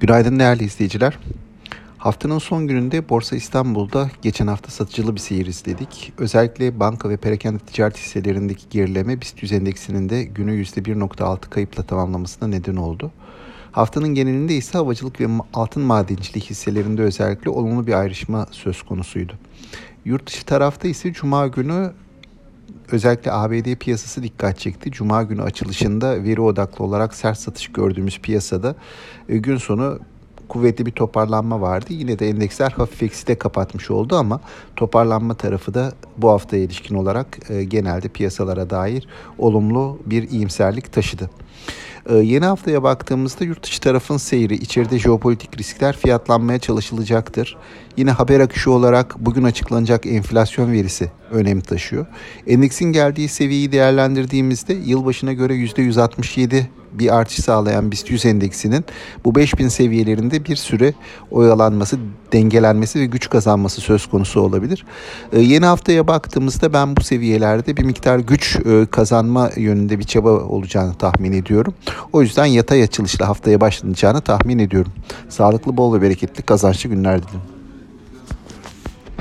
Günaydın değerli izleyiciler. Haftanın son gününde Borsa İstanbul'da geçen hafta satıcılı bir seyir izledik. Özellikle banka ve perakende ticaret hisselerindeki gerileme BIST 100 endeksinin de günü %1.6 kayıpla tamamlamasına neden oldu. Haftanın genelinde ise havacılık ve altın madenciliği hisselerinde özellikle olumlu bir ayrışma söz konusuydu. Yurt dışı tarafta ise Cuma günü özellikle ABD piyasası dikkat çekti. Cuma günü açılışında veri odaklı olarak sert satış gördüğümüz piyasada e, gün sonu kuvvetli bir toparlanma vardı. Yine de endeksler hafif ekside kapatmış oldu ama toparlanma tarafı da bu haftaya ilişkin olarak e, genelde piyasalara dair olumlu bir iyimserlik taşıdı. Ee, yeni haftaya baktığımızda yurt dışı tarafın seyri, içeride jeopolitik riskler fiyatlanmaya çalışılacaktır. Yine haber akışı olarak bugün açıklanacak enflasyon verisi önem taşıyor. Endeksin geldiği seviyeyi değerlendirdiğimizde yılbaşına göre %167 bir artış sağlayan BIST 100 endeksinin bu 5000 seviyelerinde bir süre oyalanması, dengelenmesi ve güç kazanması söz konusu olabilir. Ee, yeni haftaya baktığımızda ben bu seviyelerde bir miktar güç e, kazanma yönünde bir çaba olacağını tahmin ediyorum. O yüzden yatay açılışla haftaya başlanacağını tahmin ediyorum. Sağlıklı, bol ve bereketli kazançlı günler dilerim.